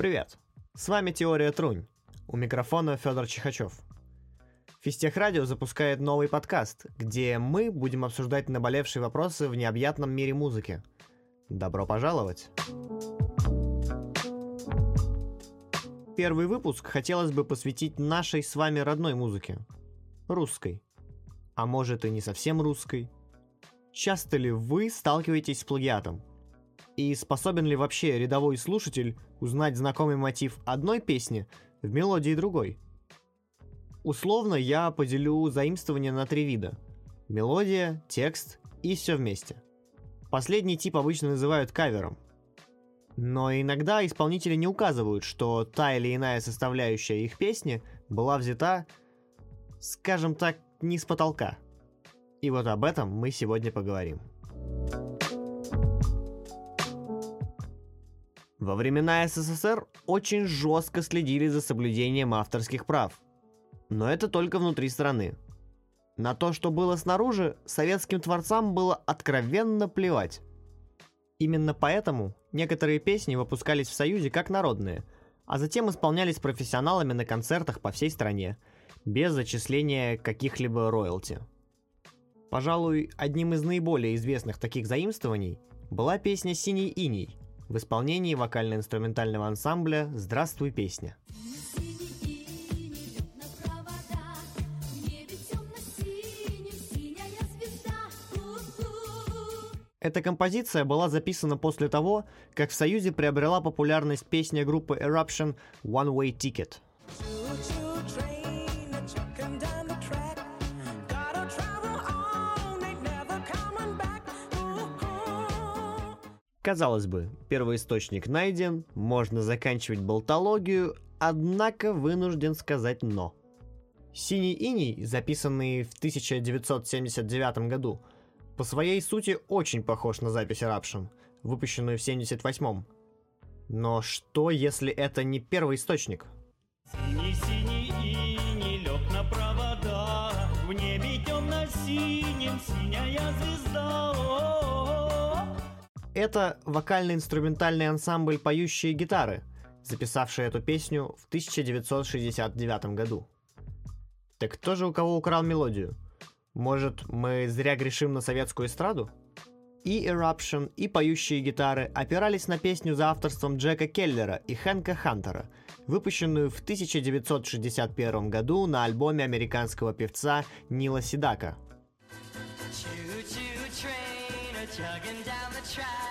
Привет! С вами Теория Трунь. У микрофона Федор Чихачев. Физтех Радио запускает новый подкаст, где мы будем обсуждать наболевшие вопросы в необъятном мире музыки. Добро пожаловать! Первый выпуск хотелось бы посвятить нашей с вами родной музыке. Русской. А может и не совсем русской. Часто ли вы сталкиваетесь с плагиатом? И способен ли вообще рядовой слушатель узнать знакомый мотив одной песни в мелодии другой? Условно я поделю заимствование на три вида. Мелодия, текст и все вместе. Последний тип обычно называют кавером. Но иногда исполнители не указывают, что та или иная составляющая их песни была взята, скажем так, не с потолка. И вот об этом мы сегодня поговорим. Во времена СССР очень жестко следили за соблюдением авторских прав. Но это только внутри страны. На то, что было снаружи, советским творцам было откровенно плевать. Именно поэтому некоторые песни выпускались в Союзе как народные, а затем исполнялись профессионалами на концертах по всей стране, без зачисления каких-либо роялти. Пожалуй, одним из наиболее известных таких заимствований была песня «Синий иней», в исполнении вокально-инструментального ансамбля «Здравствуй, песня». Эта композиция была записана после того, как в Союзе приобрела популярность песня группы Eruption «One Way Ticket». Казалось бы, первоисточник найден, можно заканчивать болтологию, однако вынужден сказать «но». «Синий иней», записанный в 1979 году, по своей сути очень похож на запись Eruption, выпущенную в 1978. Но что, если это не первый источник? Синий-синий иней лег на провода, в небе темно-синим синяя звезда. Это вокально-инструментальный ансамбль «Поющие гитары», записавший эту песню в 1969 году. Так кто же у кого украл мелодию? Может, мы зря грешим на советскую эстраду? И Eruption, и поющие гитары опирались на песню за авторством Джека Келлера и Хэнка Хантера, выпущенную в 1961 году на альбоме американского певца Нила Сидака.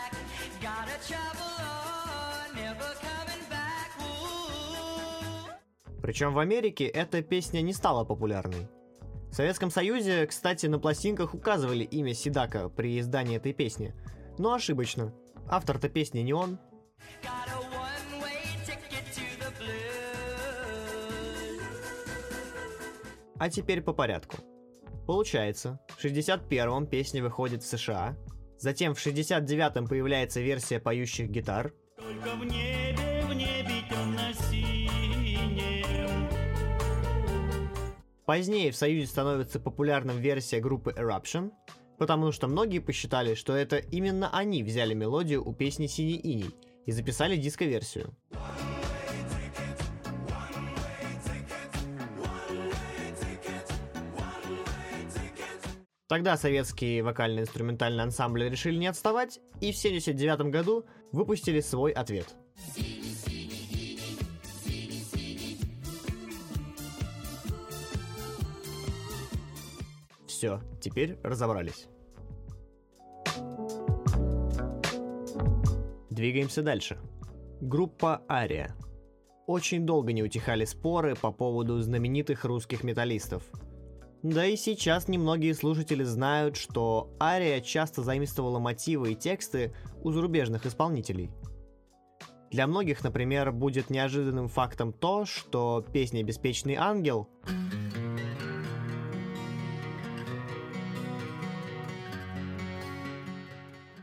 Причем в Америке эта песня не стала популярной. В Советском Союзе, кстати, на пластинках указывали имя Сидака при издании этой песни. Но ошибочно. Автор-то песни не он. А теперь по порядку. Получается, в 61-м песня выходит в США, затем в 69-м появляется версия поющих гитар. Только в небе, в небе Позднее в Союзе становится популярным версия группы Eruption, потому что многие посчитали, что это именно они взяли мелодию у песни «Синий иней» и записали диско-версию. Тогда советские вокально-инструментальные ансамбли решили не отставать и в 1979 году выпустили свой ответ – Все, теперь разобрались. Двигаемся дальше. Группа Ария. Очень долго не утихали споры по поводу знаменитых русских металлистов. Да и сейчас немногие слушатели знают, что Ария часто заимствовала мотивы и тексты у зарубежных исполнителей. Для многих, например, будет неожиданным фактом то, что песня «Беспечный ангел»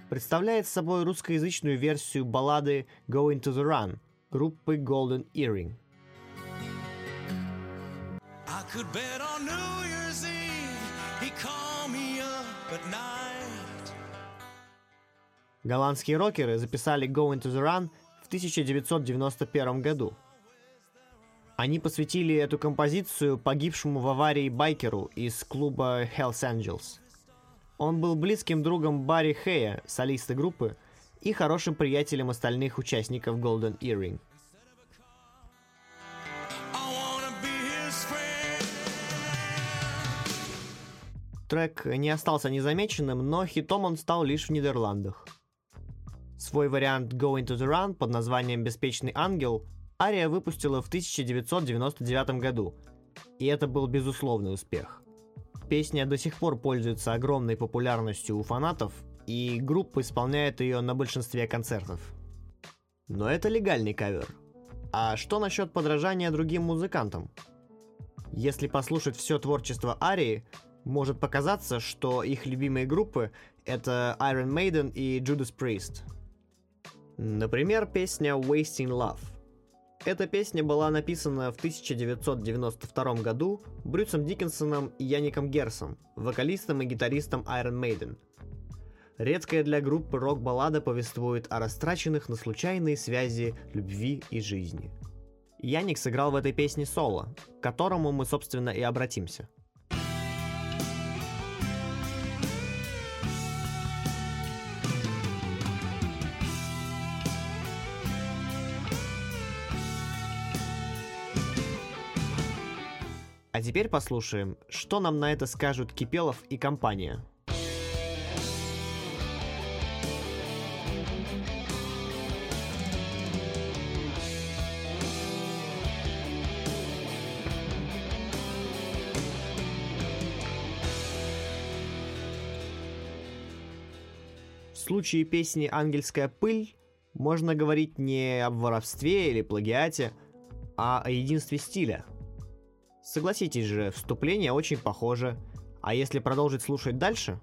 представляет собой русскоязычную версию баллады «Going to the Run» группы Golden Earring. Голландские рокеры записали «Going to the Run» в в 1991 году. Они посвятили эту композицию погибшему в аварии байкеру из клуба Hells Angels. Он был близким другом Барри Хэя, солиста группы, и хорошим приятелем остальных участников Golden Earring. Трек не остался незамеченным, но хитом он стал лишь в Нидерландах. Свой вариант Going to the Run под названием «Беспечный ангел» Ария выпустила в 1999 году, и это был безусловный успех. Песня до сих пор пользуется огромной популярностью у фанатов, и группа исполняет ее на большинстве концертов. Но это легальный кавер. А что насчет подражания другим музыкантам? Если послушать все творчество Арии, может показаться, что их любимые группы — это Iron Maiden и Judas Priest. Например, песня Wasting Love — эта песня была написана в 1992 году Брюсом Диккенсоном и Яником Герсом, вокалистом и гитаристом Iron Maiden. Редкая для группы рок-баллада повествует о растраченных на случайные связи любви и жизни. Яник сыграл в этой песне соло, к которому мы, собственно, и обратимся – А теперь послушаем, что нам на это скажут Кипелов и компания. В случае песни «Ангельская пыль» можно говорить не об воровстве или плагиате, а о единстве стиля – Согласитесь же, вступление очень похоже. А если продолжить слушать дальше?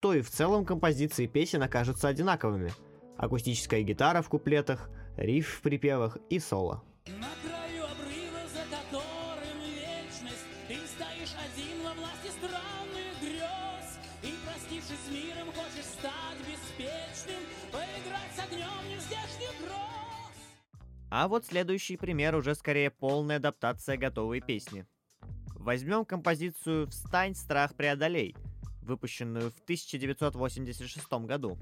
то и в целом композиции песен окажутся одинаковыми. Акустическая гитара в куплетах, риф в припевах и соло. А вот следующий пример уже скорее полная адаптация готовой песни. Возьмем композицию «Встань, страх преодолей», выпущенную в 1986 году.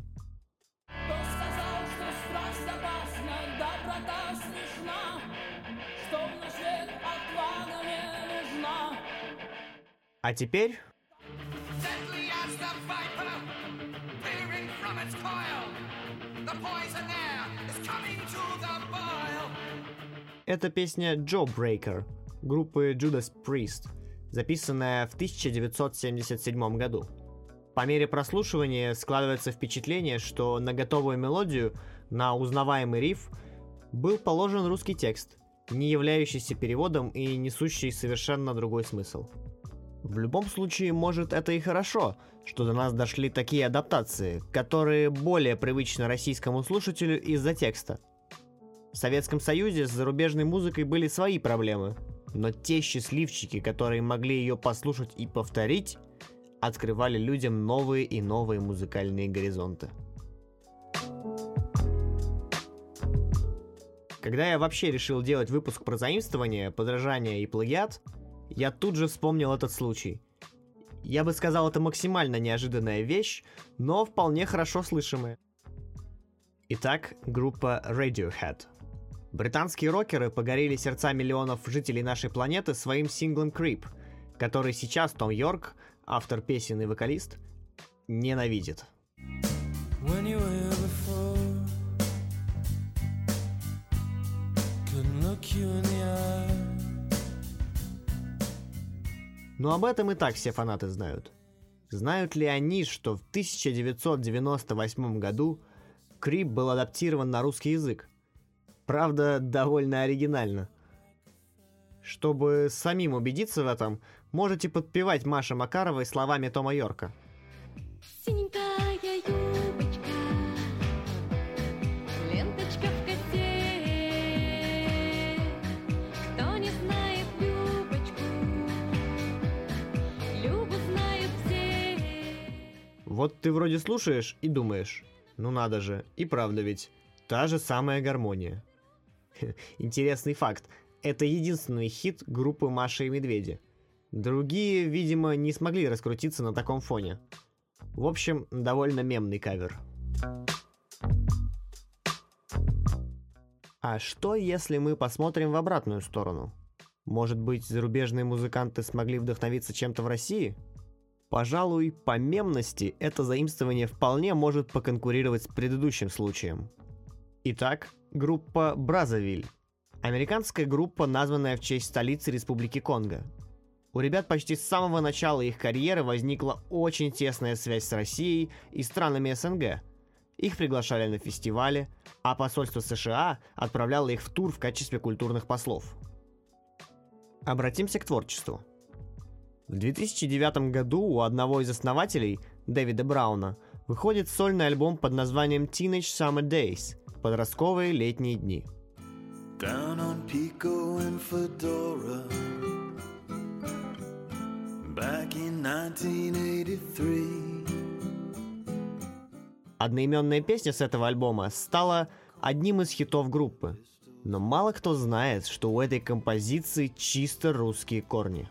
А теперь Это песня Jawbreaker группы Judas Priest, записанная в 1977 году. По мере прослушивания складывается впечатление, что на готовую мелодию, на узнаваемый риф, был положен русский текст, не являющийся переводом и несущий совершенно другой смысл. В любом случае, может это и хорошо, что до нас дошли такие адаптации, которые более привычны российскому слушателю из-за текста – в Советском Союзе с зарубежной музыкой были свои проблемы, но те счастливчики, которые могли ее послушать и повторить, открывали людям новые и новые музыкальные горизонты. Когда я вообще решил делать выпуск про заимствование, подражание и плагиат, я тут же вспомнил этот случай. Я бы сказал, это максимально неожиданная вещь, но вполне хорошо слышимая. Итак, группа Radiohead – Британские рокеры погорели сердца миллионов жителей нашей планеты своим синглом Creep, который сейчас Том Йорк, автор песен и вокалист, ненавидит. Но об этом и так все фанаты знают. Знают ли они, что в 1998 году Крип был адаптирован на русский язык? Правда, довольно оригинально. Чтобы самим убедиться в этом, можете подпевать Маше Макаровой словами Тома Йорка. Вот ты вроде слушаешь и думаешь, ну надо же, и правда ведь, та же самая гармония. Интересный факт, это единственный хит группы Маша и Медведи. Другие, видимо, не смогли раскрутиться на таком фоне. В общем, довольно мемный кавер. А что, если мы посмотрим в обратную сторону? Может быть, зарубежные музыканты смогли вдохновиться чем-то в России? Пожалуй, по мемности это заимствование вполне может поконкурировать с предыдущим случаем. Итак, группа Бразовиль. Американская группа, названная в честь столицы Республики Конго. У ребят почти с самого начала их карьеры возникла очень тесная связь с Россией и странами СНГ. Их приглашали на фестивали, а посольство США отправляло их в тур в качестве культурных послов. Обратимся к творчеству. В 2009 году у одного из основателей, Дэвида Брауна, выходит сольный альбом под названием Teenage Summer Days – подростковые летние дни. Down on Pico and Fedora Back in 1983 Одноименная песня с этого альбома стала одним из хитов группы. Но мало кто знает, что у этой композиции чисто русские корни.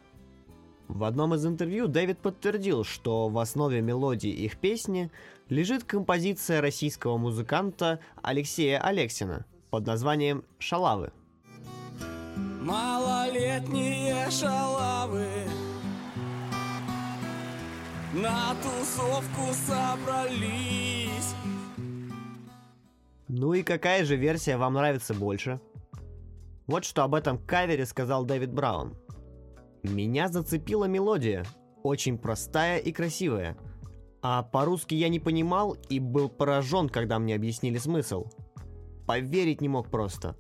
В одном из интервью Дэвид подтвердил, что в основе мелодии их песни лежит композиция российского музыканта Алексея Алексина под названием «Шалавы». Малолетние шалавы на тусовку собрались. Ну и какая же версия вам нравится больше? Вот что об этом кавере сказал Дэвид Браун. Меня зацепила мелодия, очень простая и красивая. А по-русски я не понимал и был поражен, когда мне объяснили смысл. Поверить не мог просто.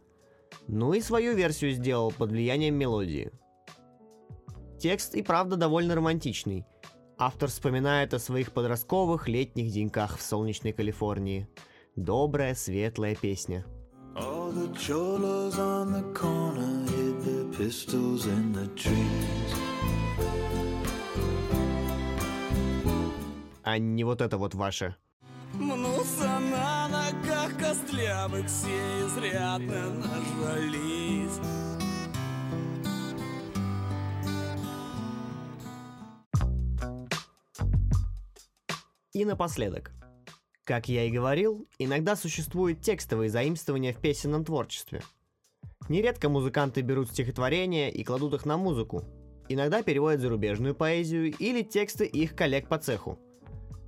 Ну и свою версию сделал под влиянием мелодии. Текст и правда довольно романтичный – Автор вспоминает о своих подростковых летних деньках в солнечной Калифорнии. Добрая, светлая песня. А не вот это вот ваше. Мнутся на ногах костлявых, все изрядно нажрались. И напоследок. Как я и говорил, иногда существуют текстовые заимствования в песенном творчестве. Нередко музыканты берут стихотворения и кладут их на музыку. Иногда переводят зарубежную поэзию или тексты их коллег по цеху.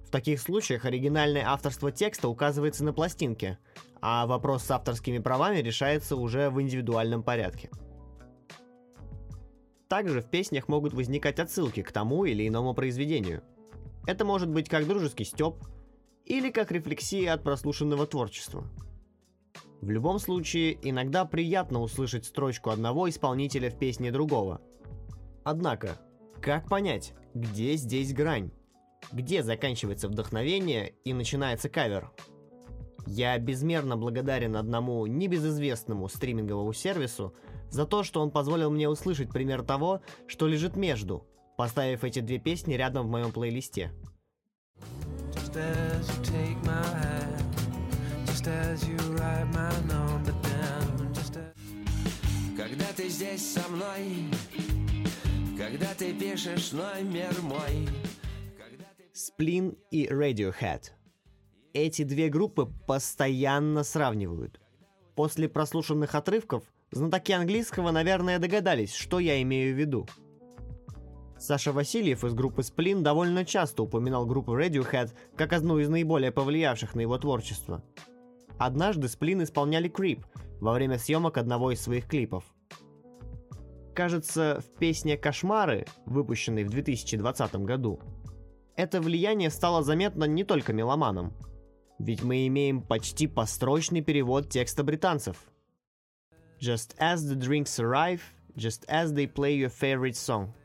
В таких случаях оригинальное авторство текста указывается на пластинке, а вопрос с авторскими правами решается уже в индивидуальном порядке. Также в песнях могут возникать отсылки к тому или иному произведению – это может быть как дружеский стёб, или как рефлексия от прослушанного творчества. В любом случае, иногда приятно услышать строчку одного исполнителя в песне другого. Однако, как понять, где здесь грань? Где заканчивается вдохновение и начинается кавер? Я безмерно благодарен одному небезызвестному стриминговому сервису за то, что он позволил мне услышать пример того, что лежит между – поставив эти две песни рядом в моем плейлисте. Когда ты здесь со мной, когда ты пишешь номер мой. Сплин и Radiohead. Эти две группы постоянно сравнивают. После прослушанных отрывков знатоки английского, наверное, догадались, что я имею в виду. Саша Васильев из группы Сплин довольно часто упоминал группу Radiohead как одну из наиболее повлиявших на его творчество. Однажды Сплин исполняли Creep во время съемок одного из своих клипов. Кажется, в песне «Кошмары», выпущенной в 2020 году, это влияние стало заметно не только меломанам. Ведь мы имеем почти построчный перевод текста британцев. Just as the drinks arrive, just as they play your favorite song –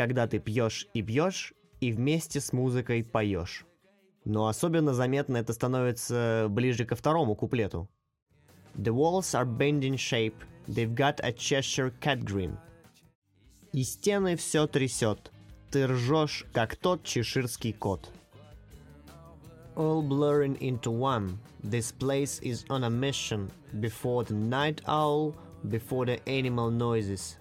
когда ты пьешь и пьешь, и вместе с музыкой поешь. Но особенно заметно это становится ближе ко второму куплету. The walls are bent in shape, they've got a Cheshire cat grin. И стены все трясет, ты ржешь, как тот чеширский кот. All blurring into one, this place is on a mission, before the night owl, before the animal noises.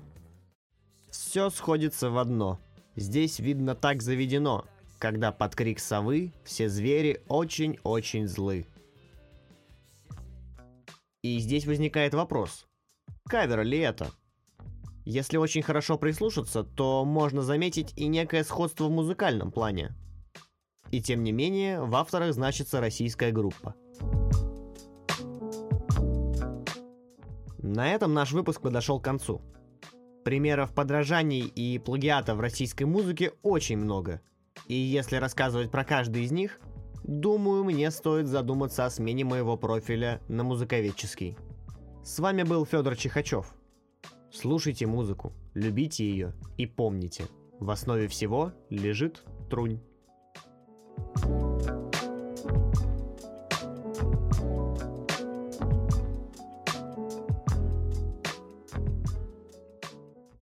Все сходится в одно. Здесь, видно, так заведено, когда под крик совы все звери очень-очень злы. И здесь возникает вопрос. Кавер ли это? Если очень хорошо прислушаться, то можно заметить и некое сходство в музыкальном плане. И тем не менее, в авторах значится российская группа. На этом наш выпуск подошел к концу. Примеров подражаний и плагиата в российской музыке очень много. И если рассказывать про каждый из них, думаю, мне стоит задуматься о смене моего профиля на музыковедческий. С вами был Федор Чихачев. Слушайте музыку, любите ее и помните, в основе всего лежит трунь.